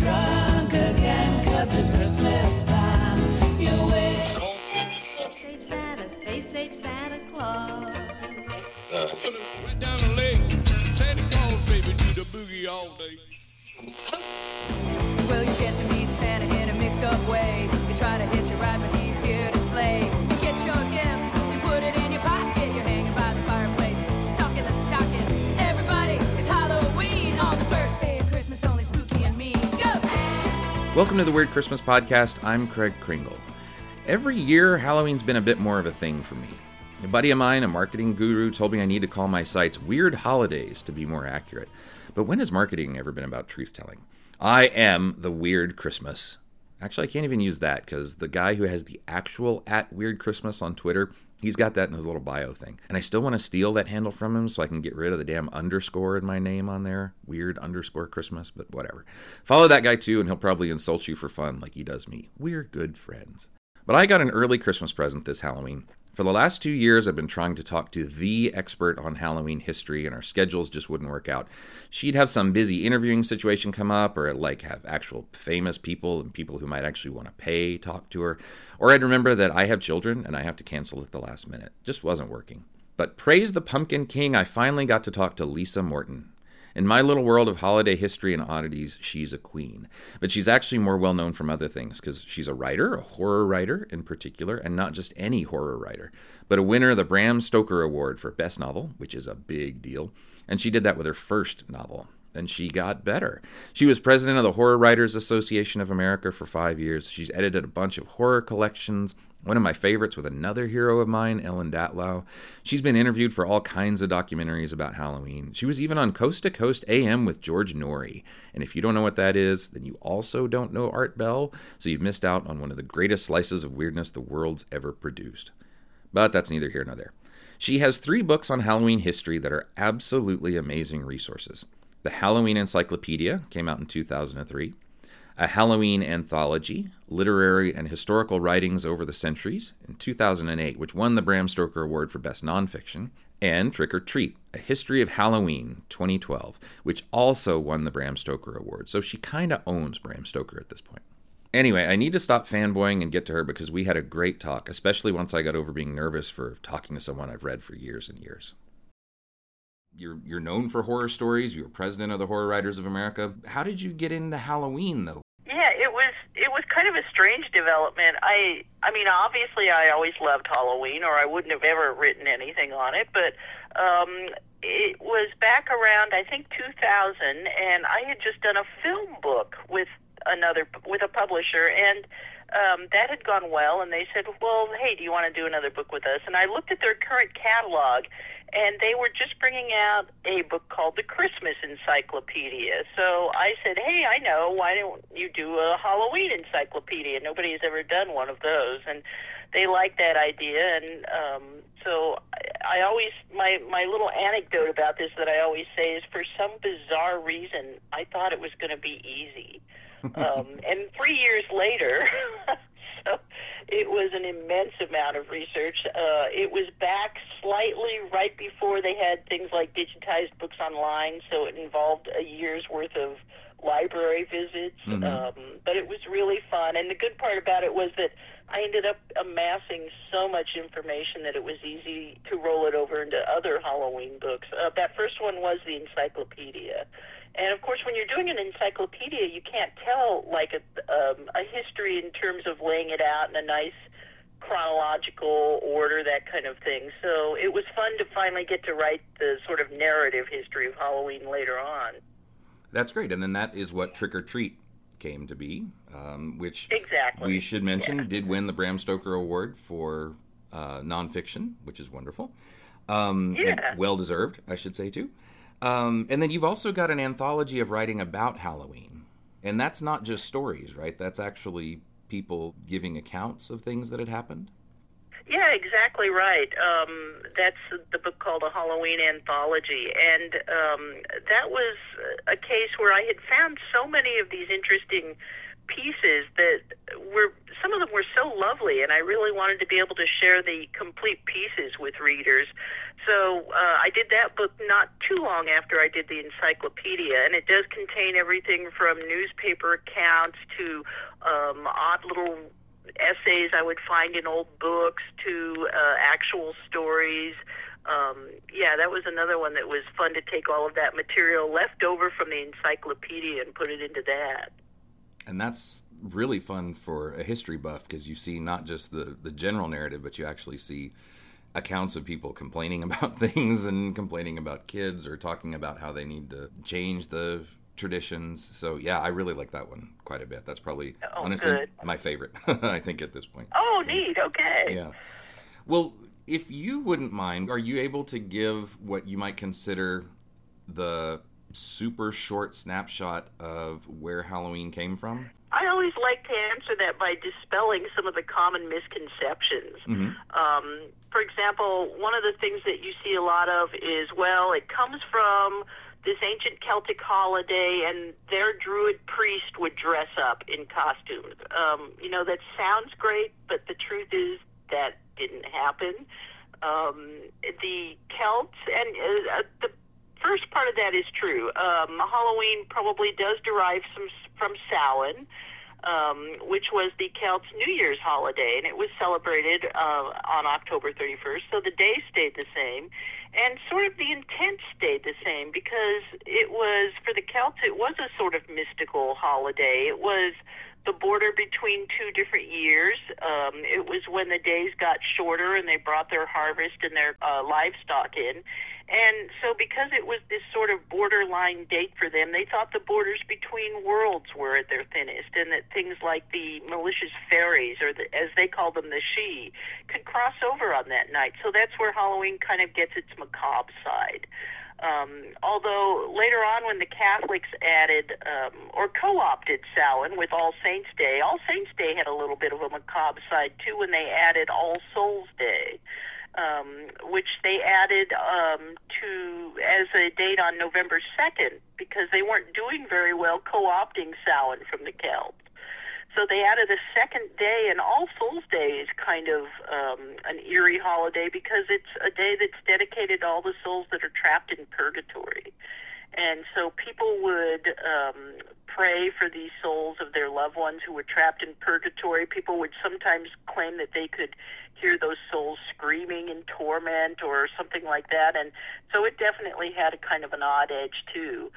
drunk Welcome to the Weird Christmas Podcast. I'm Craig Kringle. Every year, Halloween's been a bit more of a thing for me. A buddy of mine, a marketing guru, told me I need to call my sites Weird Holidays to be more accurate. But when has marketing ever been about truth telling? I am the Weird Christmas. Actually, I can't even use that because the guy who has the actual at Weird Christmas on Twitter, he's got that in his little bio thing. And I still want to steal that handle from him so I can get rid of the damn underscore in my name on there. Weird underscore Christmas, but whatever. Follow that guy too, and he'll probably insult you for fun like he does me. We're good friends. But I got an early Christmas present this Halloween. For the last two years, I've been trying to talk to the expert on Halloween history, and our schedules just wouldn't work out. She'd have some busy interviewing situation come up, or like have actual famous people and people who might actually want to pay talk to her. Or I'd remember that I have children and I have to cancel at the last minute. Just wasn't working. But praise the Pumpkin King, I finally got to talk to Lisa Morton. In my little world of holiday history and oddities, she's a queen. But she's actually more well known from other things because she's a writer, a horror writer in particular, and not just any horror writer, but a winner of the Bram Stoker Award for Best Novel, which is a big deal. And she did that with her first novel. And she got better. She was president of the Horror Writers Association of America for five years. She's edited a bunch of horror collections, one of my favorites with another hero of mine, Ellen Datlow. She's been interviewed for all kinds of documentaries about Halloween. She was even on Coast to Coast AM with George Noory. And if you don't know what that is, then you also don't know Art Bell, so you've missed out on one of the greatest slices of weirdness the world's ever produced. But that's neither here nor there. She has three books on Halloween history that are absolutely amazing resources. The Halloween Encyclopedia came out in 2003 a Halloween anthology, literary and historical writings over the centuries, in 2008, which won the Bram Stoker Award for Best Nonfiction, and Trick or Treat, a history of Halloween, 2012, which also won the Bram Stoker Award. So she kind of owns Bram Stoker at this point. Anyway, I need to stop fanboying and get to her because we had a great talk, especially once I got over being nervous for talking to someone I've read for years and years. You're you're known for horror stories. You're president of the Horror Writers of America. How did you get into Halloween though? Yeah, it was it was kind of a strange development. I I mean, obviously, I always loved Halloween, or I wouldn't have ever written anything on it. But um, it was back around I think 2000, and I had just done a film book with another with a publisher, and um, that had gone well. And they said, "Well, hey, do you want to do another book with us?" And I looked at their current catalog, and they were just bringing out a book called the Christmas Encyclopedia. So I said, "Hey, I know. Why don't you do a Halloween encyclopedia? Nobody has ever done one of those." And they liked that idea, and um, so I, I always my my little anecdote about this that I always say is for some bizarre reason I thought it was going to be easy, um, and three years later. so it was an immense amount of research. Uh, it was back slightly right before they had things like digitized books online, so it involved a year's worth of library visits. Mhm. Um, but it was really fun, and the good part about it was that I ended up amassing so much information that it was easy to roll it over into other Halloween books. Uh, that first one was the encyclopedia. And of course, when you're doing an encyclopedia, you can't tell like a, um, a history in terms of laying it out in a nice chronological order, that kind of thing. So it was fun to finally get to write the sort of narrative history of Halloween later on. That's great. And then that is what Trick or Treat came to be, um, which Exactly. we should mention Yeah. did win the Bram Stoker Award for uh, nonfiction, which is wonderful. Um, and Yeah. well deserved, I should say, too. Um, and then you've also got an anthology of writing about Halloween. And that's not just stories, right? That's actually people giving accounts of things that had happened. Yeah, exactly right. Um, that's the book called A Halloween Anthology. And um, that was a case where I had found so many of these interesting pieces that were some of them were so lovely, and I really wanted to be able to share the complete pieces with readers. So uh, I did that book not too long after I did the encyclopedia, and it does contain everything from newspaper accounts to um, odd little essays I would find in old books to uh, actual stories. Um, yeah, that was another one that was fun to take all of that material left over from the encyclopedia and put it into that. And that's really fun for a history buff because you see not just the, the general narrative, but you actually see accounts of people complaining about things and complaining about kids or talking about how they need to change the traditions. So yeah, I really like that one quite a bit. That's probably Oh, honestly good. my favorite. I think at this point. Oh, neat. Okay. Yeah. Well, if you wouldn't mind, are you able to give what you might consider the super short snapshot of where Halloween came from? I always like to answer that by dispelling some of the common misconceptions. Um, for example, one of the things that you see a lot of is, well, it comes from this ancient Celtic holiday, and their druid priest would dress up in costumes. Um, you know, that sounds great, but the truth is that didn't happen. Um, the Celts, and uh, uh, the first part of that is true. Um, Halloween probably does derive some from Samhain, um, which was the Celts' New Year's holiday, and it was celebrated uh, on October 31st. So the day stayed the same, and sort of the intent stayed the same because it was for the Celts. It was a sort of mystical holiday. It was the border between two different years. Um, it was when the days got shorter and they brought their harvest and their uh, livestock in. And so, because it was this sort of borderline date for them, they thought the borders between worlds were at their thinnest, and that things like the malicious fairies, or the, as they call them, the sidhe, could cross over on that night. So that's where Halloween kind of gets its macabre side. Um, although later on, when the Catholics added um, or co-opted Samhain with All Saints Day, All Saints Day had a little bit of a macabre side too when they added All Souls Day, um, which they added um, to as a date on November second because they weren't doing very well co-opting Samhain from the Celts. So they added a second day, and All Souls Day is kind of um, an eerie holiday because it's a day that's dedicated to all the souls that are trapped in purgatory. And so people would um, pray for these souls of their loved ones who were trapped in purgatory. People would sometimes claim that they could hear those souls screaming in torment or something like that. And so it definitely had a kind of an odd edge, too.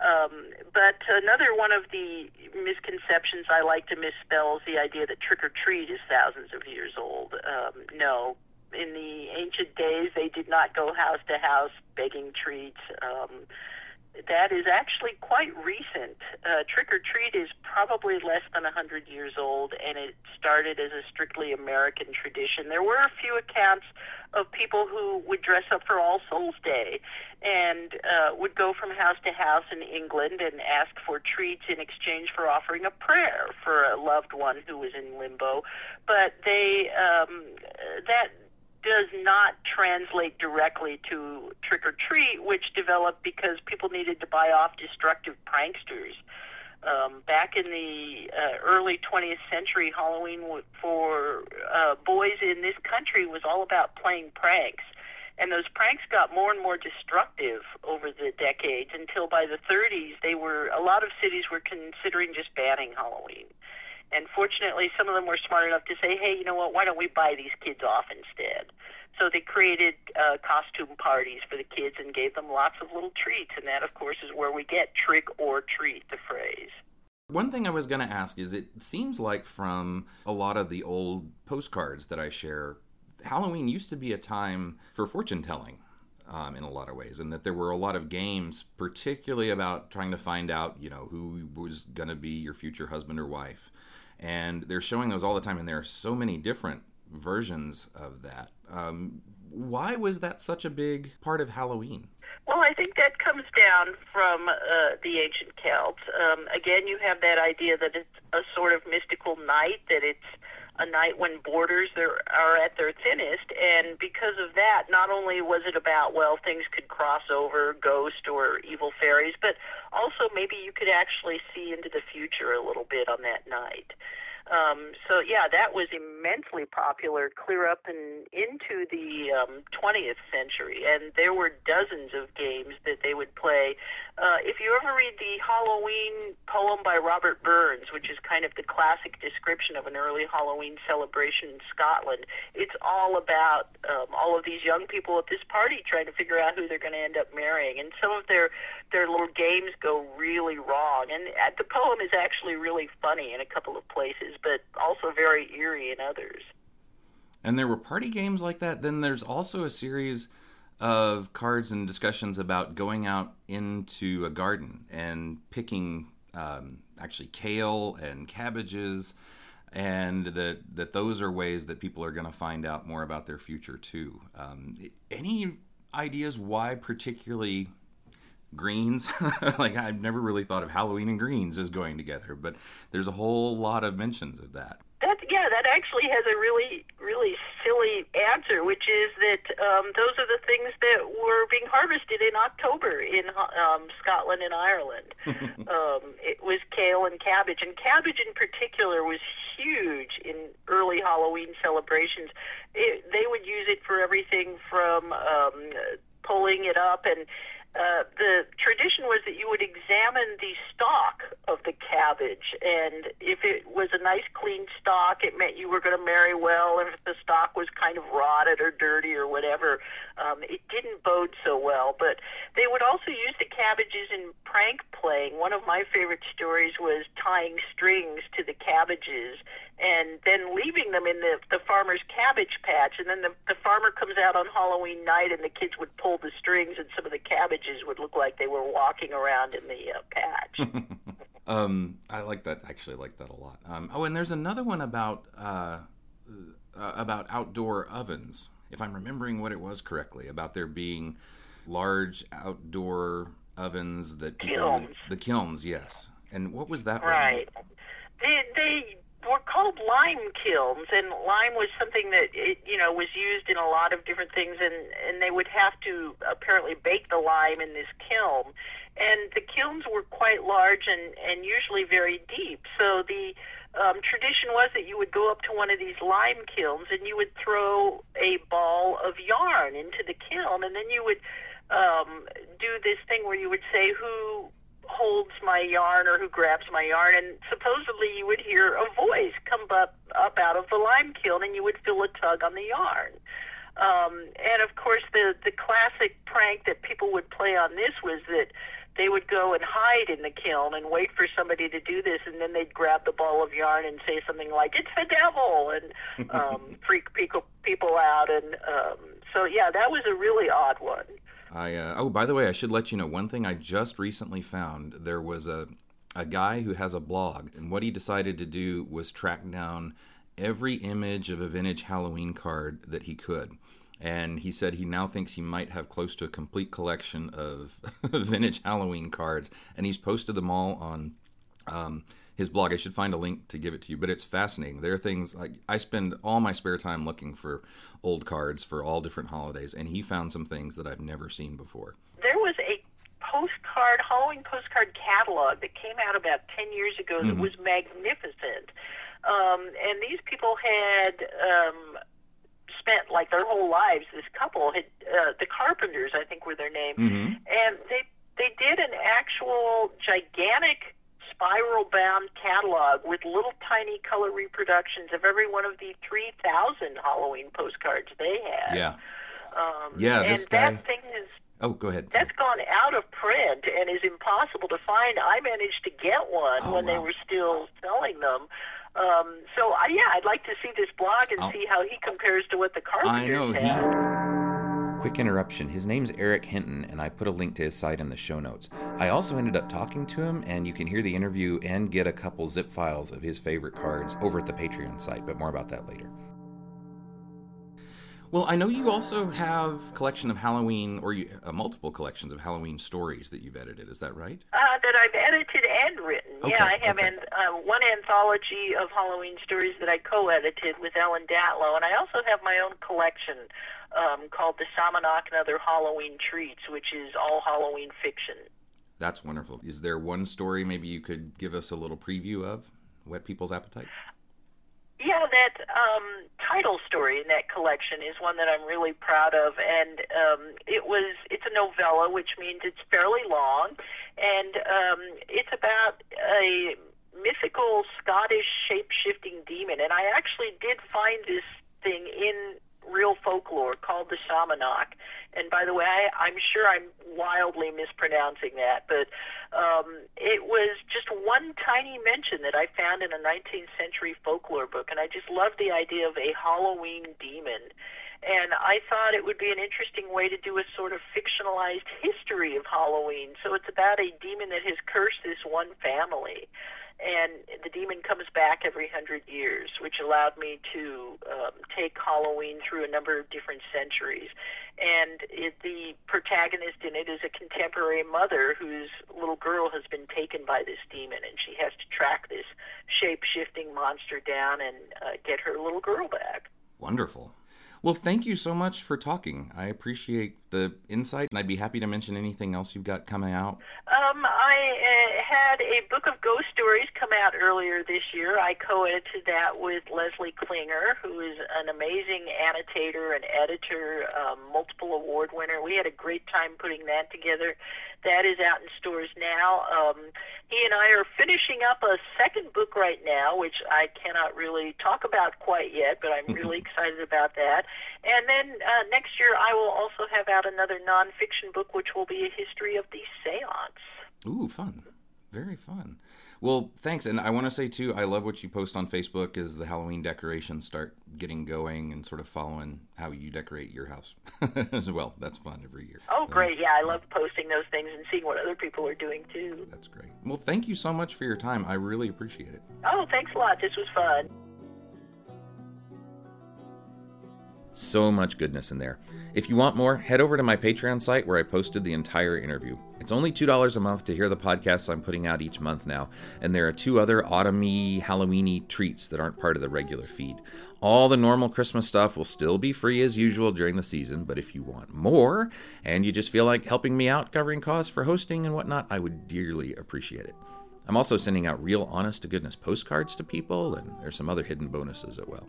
Um, but another one of the misconceptions I like to misspell is the idea that trick or treat is thousands of years old. Um, no. In the ancient days, they did not go house to house begging treats. Um, that is actually quite recent. Uh, trick or treat is probably less than 100 years old, and it started as a strictly American tradition. There were a few accounts of people who would dress up for All Souls Day and uh, would go from house to house in England and ask for treats in exchange for offering a prayer for a loved one who was in limbo. But they um, that does not translate directly to trick or treat, which developed because people needed to buy off destructive pranksters. Um, back in the uh, early 20th century, Halloween for uh, boys in this country was all about playing pranks. And those pranks got more and more destructive over the decades until by the 30s, they were a lot of cities were considering just banning Halloween. And fortunately, some of them were smart enough to say, hey, you know what, why don't we buy these kids off instead? So they created uh, costume parties for the kids and gave them lots of little treats. And that, of course, is where we get trick or treat, the phrase. One thing I was going to ask is it seems like from a lot of the old postcards that I share, Halloween used to be a time for fortune telling. Um, in a lot of ways, and that there were a lot of games, particularly about trying to find out, you know, who was going to be your future husband or wife. And they're showing those all the time, and there are so many different versions of that. Um, why was that such a big part of Halloween? Well, I think that comes down from uh, the ancient Celts. Um, again, you have that idea that it's a sort of mystical night, that it's a night when borders are, are at their thinnest, and because of that, not only was it about well things could cross over, ghost or evil fairies, but also maybe you could actually see into the future a little bit on that night. Um, so yeah, that was immensely popular clear up and into the um, 20th century, and there were dozens of games that they would play. Uh, if you ever read the Halloween poem by Robert Burns, which is kind of the classic description of an early Halloween celebration in Scotland, it's all about um, all of these young people at this party trying to figure out who they're going to end up marrying, and some of their their little games go really wrong. And uh, the poem is actually really funny in a couple of places, but also very eerie in others. And there were party games like that. Then there's also a series of cards and discussions about going out into a garden and picking um, actually kale and cabbages, and that that those are ways that people are going to find out more about their future too. Um, any ideas why particularly greens? like I've never really thought of Halloween and greens as going together, but there's a whole lot of mentions of that. That yeah, that actually has a really really silly answer, which is that um, those are the things that were being harvested in October in um, Scotland and Ireland. um, it was kale and cabbage, and cabbage in particular was huge in early Halloween celebrations. It, they would use it for everything from um, pulling it up and uh, the tradition was that you would examine the stalk of the cabbage, and if it was a nice clean stalk, it meant you were going to marry well. And if the stalk was kind of rotted or dirty or whatever, um, it didn't bode so well. But they would also use the cabbages in. One of my favorite stories was tying strings to the cabbages and then leaving them in the, the farmer's cabbage patch. And then the, the farmer comes out on Halloween night, and the kids would pull the strings, and some of the cabbages would look like they were walking around in the uh, patch. Um, I like that. Actually, like that a lot. Um, oh, and there's another one about uh, uh, about outdoor ovens. If I'm remembering what it was correctly, about there being large outdoor ovens that people Kilns. the kilns, yes. And what was that? Right. They they were called lime kilns, and lime was something that it, you know was used in a lot of different things, and and they would have to apparently bake the lime in this kiln, and the kilns were quite large and and usually very deep. So the um, tradition was that you would go up to one of these lime kilns and you would throw a ball of yarn into the kiln, and then you would um, do this thing where you would say who holds my yarn or who grabs my yarn and supposedly you would hear a voice come up up out of the lime kiln and you would feel a tug on the yarn. Um, and of course the the classic prank that people would play on this was that they would go and hide in the kiln and wait for somebody to do this and then they'd grab the ball of yarn and say something like it's the devil and um, freak people people out and um, so yeah that was a really odd one I uh, oh, by the way, I should let you know one thing I just recently found. There was a a guy who has a blog, and what he decided to do was track down every image of a vintage Halloween card that he could. And he said he now thinks he might have close to a complete collection of vintage Halloween cards, and he's posted them all on um, his blog. I should find a link to give it to you, but it's fascinating. There are things like I spend all my spare time looking for old cards for all different holidays, and he found some things that I've never seen before. there was a postcard Halloween postcard catalog that came out about ten years ago that was magnificent. Um, and these people had um, spent like their whole lives. This couple had uh, the Carpenters, I think, were their name, and they they did an actual gigantic spiral bound catalog with little tiny color reproductions of every one of the 3,000 Halloween postcards they had. Yeah. Um, Yeah, this guy- that thing is Oh, go ahead. that's gone out of print and is impossible to find. I managed to get one Oh, when they were still selling them. Um, so I, yeah, I'd like to see this blog and I'll- see how he compares to what the Carpenters I know had. he. Quick interruption. His name's Eric Hinton, and I put a link to his site in the show notes. I also ended up talking to him, and you can hear the interview and get a couple zip files of his favorite cards over at the Patreon site, but more about that later. Well, I know you also have a collection of Halloween, or you, uh, multiple collections of Halloween stories that you've edited. Is that right? Uh, that I've edited and written. Okay, yeah, I have okay. an, uh, one anthology of Halloween stories that I co-edited with Ellen Datlow, and I also have my own collection um, called The Samhanach and Other Halloween Treats, which is all Halloween fiction. That's wonderful. Is there one story maybe you could give us a little preview of? Whet people's appetite? Yeah, that um, title story in that collection is one that I'm really proud of, and um, it was it's a novella, which means it's fairly long, and um, it's about a mythical Scottish shape-shifting demon, and I actually did find this thing in real folklore called the Samhanach. And by the way, I, I'm sure I'm wildly mispronouncing that, but um, it was just one tiny mention that I found in a 19th century folklore book, and I just loved the idea of a Halloween demon. And I thought it would be an interesting way to do a sort of fictionalized history of Halloween. So it's about a demon that has cursed this one family and the demon comes back every hundred years, which allowed me to um, take Halloween through a number of different centuries. And it, the protagonist in it is a contemporary mother whose little girl has been taken by this demon, and she has to track this shape-shifting monster down and uh, get her little girl back. Wonderful. Well, thank you so much for talking. I appreciate the insight, and I'd be happy to mention anything else you've got coming out. Um, I uh, had a book of ghost stories come out earlier this year. I co-edited that with Leslie Klinger, who is an amazing annotator and editor, um, multiple award winner. We had a great time putting that together. That is out in stores now. Um, he and I are finishing up a second book right now, which I cannot really talk about quite yet, but I'm really excited about that. And then uh, next year, I will also have out another nonfiction book, which will be a history of the seance. Ooh, fun. Very fun. Well, thanks. And I want to say, too, I love what you post on Facebook as the Halloween decorations start getting going and sort of following how you decorate your house as well. That's fun every year. Oh, great. Yeah, I love posting those things and seeing what other people are doing, too. That's great. Well, thank you so much for your time. I really appreciate it. Oh, thanks a lot. This was fun. So much goodness in there. If you want more, head over to my Patreon site where I posted the entire interview. It's only $2 a month to hear the podcasts I'm putting out each month now, and there are two other autumny, Halloweeny treats that aren't part of the regular feed. All the normal Christmas stuff will still be free as usual during the season, but if you want more, and you just feel like helping me out covering costs for hosting and whatnot, I would dearly appreciate it. I'm also sending out real honest to goodness postcards to people, and there's some other hidden bonuses as well.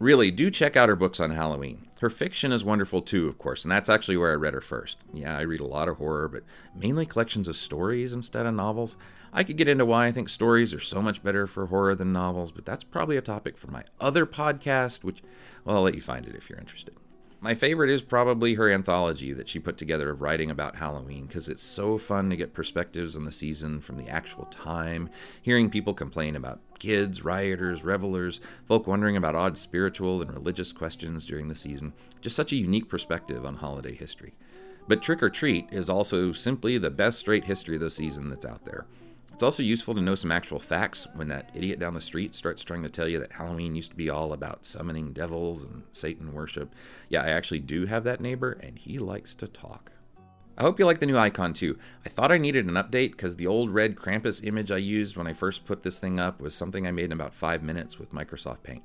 Really, do check out her books on Halloween. Her fiction is wonderful too, of course, and that's actually where I read her first. Yeah, I read a lot of horror, but mainly collections of stories instead of novels. I could get into why I think stories are so much better for horror than novels, but that's probably a topic for my other podcast, which, well, I'll let you find it if you're interested. My favorite is probably her anthology that she put together of writing about Halloween because it's so fun to get perspectives on the season from the actual time, hearing people complain about kids, rioters, revelers, folk wondering about odd spiritual and religious questions during the season. Just such a unique perspective on holiday history. But Trick or Treat is also simply the best straight history of the season that's out there. It's also useful to know some actual facts when that idiot down the street starts trying to tell you that Halloween used to be all about summoning devils and Satan worship. Yeah, I actually do have that neighbor, and he likes to talk. I hope you like the new icon too. I thought I needed an update because the old red Krampus image I used when I first put this thing up was something I made in about five minutes with Microsoft Paint.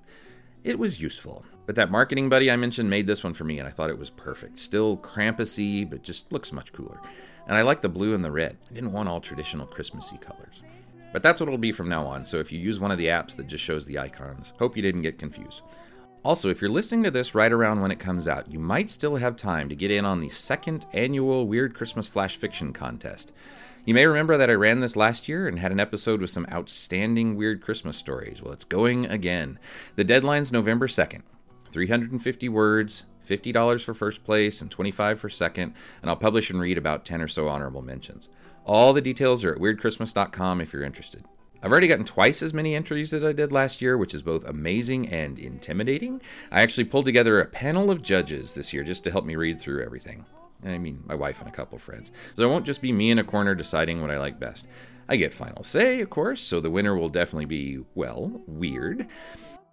It was useful. But that marketing buddy I mentioned made this one for me, and I thought it was perfect. Still Krampusy, but just looks much cooler. And I like the blue and the red. I didn't want all traditional Christmassy colors. But that's what it'll be from now on, so if you use one of the apps that just shows the icons, hope you didn't get confused. Also, if you're listening to this right around when it comes out, you might still have time to get in on the second annual Weird Christmas Flash Fiction Contest. You may remember that I ran this last year and had an episode with some outstanding weird Christmas stories. Well, it's going again. The deadline's November 2nd. 350 words, $50 for first place and 25 for second, and I'll publish and read about 10 or so honorable mentions. All the details are at weirdchristmas.com if you're interested. I've already gotten twice as many entries as I did last year, which is both amazing and intimidating. I actually pulled together a panel of judges this year just to help me read through everything. I mean, my wife and a couple friends. So it won't just be me in a corner deciding what I like best. I get final say, of course, so the winner will definitely be, well, weird.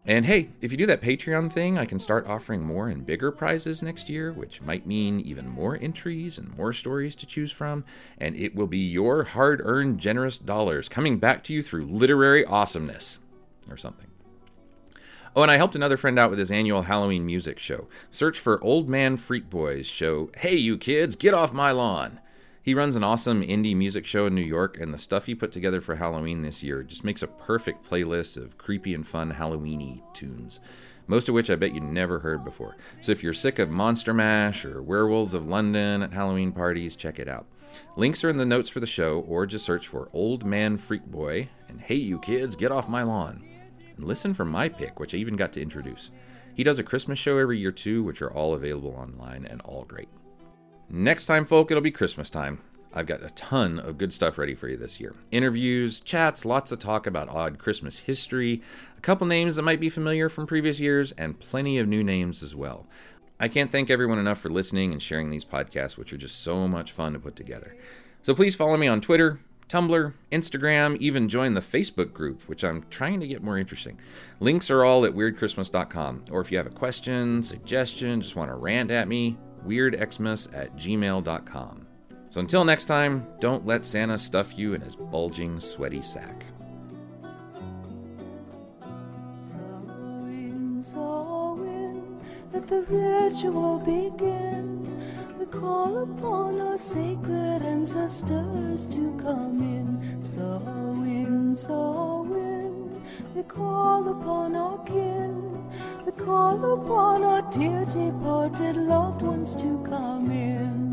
And hey, if you do that Patreon thing, I can start offering more and bigger prizes next year, which might mean even more entries and more stories to choose from. And it will be your hard earned, generous dollars coming back to you through literary awesomeness or something. Oh, and I helped another friend out with his annual Halloween music show. Search for Old Man Freak Boys show, Hey You Kids, Get Off My Lawn. He runs an awesome indie music show in New York, and the stuff he put together for Halloween this year just makes a perfect playlist of creepy and fun Halloweeny tunes, most of which I bet you never heard before. So if you're sick of Monster Mash or Werewolves of London at Halloween parties, check it out. Links are in the notes for the show, or just search for Old Man Freak Boy and Hey You Kids, Get Off My Lawn. And listen for my pick, which I even got to introduce. He does a Christmas show every year too, which are all available online and all great. Next time, folk, it'll be Christmas time. I've got a ton of good stuff ready for you this year. Interviews, chats, lots of talk about odd Christmas history, a couple names that might be familiar from previous years, and plenty of new names as well. I can't thank everyone enough for listening and sharing these podcasts, which are just so much fun to put together. So please follow me on Twitter, Tumblr, Instagram, even join the Facebook group, which I'm trying to get more interesting. Links are all at weirdchristmas.com. Or if you have a question, suggestion, just want to rant at me, weirdxmas at gmail.com. So until next time, don't let Santa stuff you in his bulging, sweaty sack. Sowing, sowing, let the ritual begin. We call upon our sacred ancestors to come in. Sowing, sowing, we call upon our kin. We call upon our dear departed loved ones to come in.